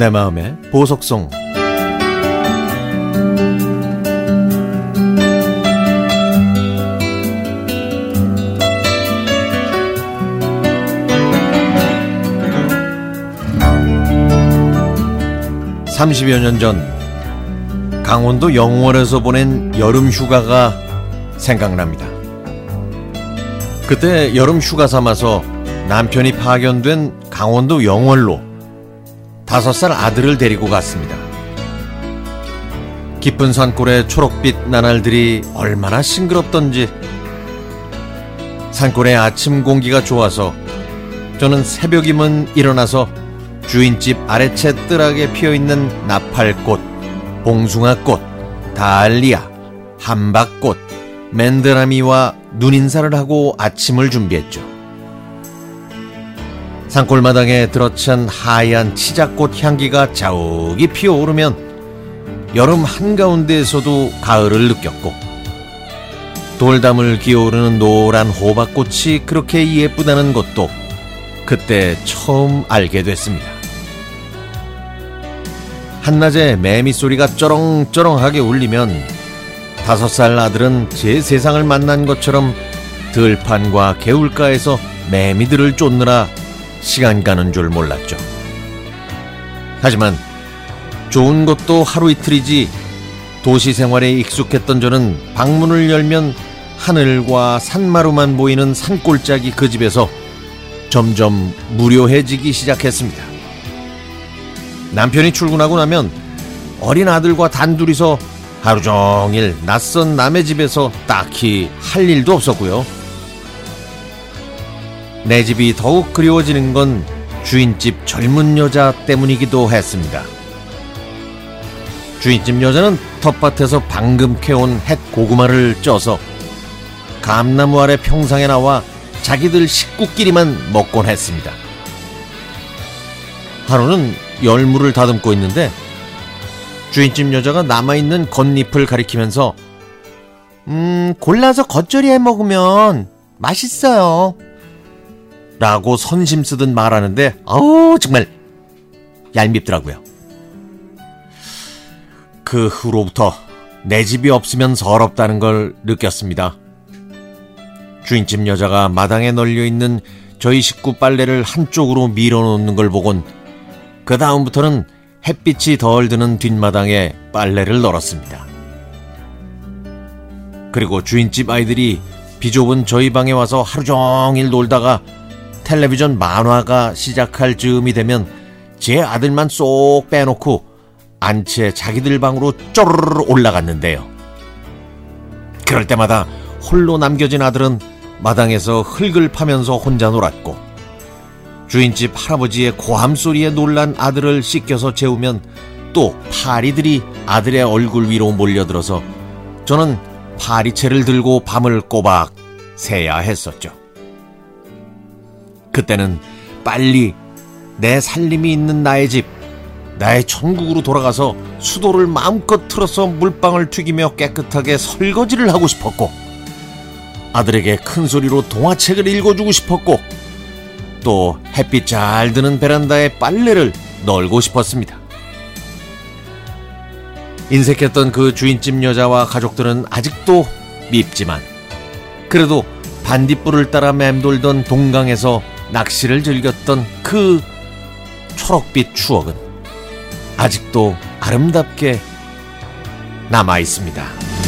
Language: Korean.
내 마음의 보석송 (30여 년 전) 강원도 영월에서 보낸 여름 휴가가 생각납니다. 그때 여름 휴가 삼아서 남편이 파견된 강원도 영월로 다섯 살 아들을 데리고 갔습니다. 깊은 산골의 초록빛 나날들이 얼마나 싱그럽던지 산골의 아침 공기가 좋아서 저는 새벽이면 일어나서 주인집 아래채 뜰하게 피어있는 나팔꽃, 봉숭아꽃, 달리아, 함박꽃, 맨드라미와 눈인사를 하고 아침을 준비했죠. 산골마당에 들어찬 하얀 치자꽃 향기가 자욱이 피어오르면 여름 한가운데에서도 가을을 느꼈고 돌담을 기어오르는 노란 호박꽃이 그렇게 예쁘다는 것도 그때 처음 알게 됐습니다. 한낮에 매미 소리가 쩌렁쩌렁하게 울리면 다섯 살 아들은 제 세상을 만난 것처럼 들판과 개울가에서 매미들을 쫓느라 시간 가는 줄 몰랐죠. 하지만 좋은 것도 하루 이틀이지 도시 생활에 익숙했던 저는 방문을 열면 하늘과 산마루만 보이는 산골짜기 그 집에서 점점 무료해지기 시작했습니다. 남편이 출근하고 나면 어린 아들과 단둘이서 하루 종일 낯선 남의 집에서 딱히 할 일도 없었고요. 내 집이 더욱 그리워지는 건 주인집 젊은 여자 때문이기도 했습니다. 주인집 여자는 텃밭에서 방금 캐온 햇 고구마를 쪄서 감나무 아래 평상에 나와 자기들 식구끼리만 먹곤 했습니다. 하루는 열무를 다듬고 있는데 주인집 여자가 남아있는 겉잎을 가리키면서 음 골라서 겉절이 해 먹으면 맛있어요. 라고 선심 쓰듯 말하는데 어우 정말 얄밉더라고요. 그 후로부터 내 집이 없으면 서럽다는 걸 느꼈습니다. 주인집 여자가 마당에 널려 있는 저희 식구 빨래를 한쪽으로 밀어놓는 걸 보곤 그 다음부터는 햇빛이 덜 드는 뒷마당에 빨래를 널었습니다. 그리고 주인집 아이들이 비좁은 저희 방에 와서 하루 종일 놀다가 텔레비전 만화가 시작할 즈음이 되면 제 아들만 쏙 빼놓고 안채 자기들 방으로 쪼르르 올라갔는데요. 그럴 때마다 홀로 남겨진 아들은 마당에서 흙을 파면서 혼자 놀았고 주인집 할아버지의 고함 소리에 놀란 아들을 씻겨서 재우면 또 파리들이 아들의 얼굴 위로 몰려들어서 저는 파리채를 들고 밤을 꼬박 새야 했었죠. 그때는 빨리 내 살림이 있는 나의 집, 나의 천국으로 돌아가서 수도를 마음껏 틀어서 물방울 튀기며 깨끗하게 설거지를 하고 싶었고, 아들에게 큰 소리로 동화책을 읽어주고 싶었고, 또 햇빛 잘 드는 베란다에 빨래를 널고 싶었습니다. 인색했던 그 주인집 여자와 가족들은 아직도 밉지만, 그래도 반딧불을 따라 맴돌던 동강에서 낚시를 즐겼던 그 초록빛 추억은 아직도 아름답게 남아 있습니다.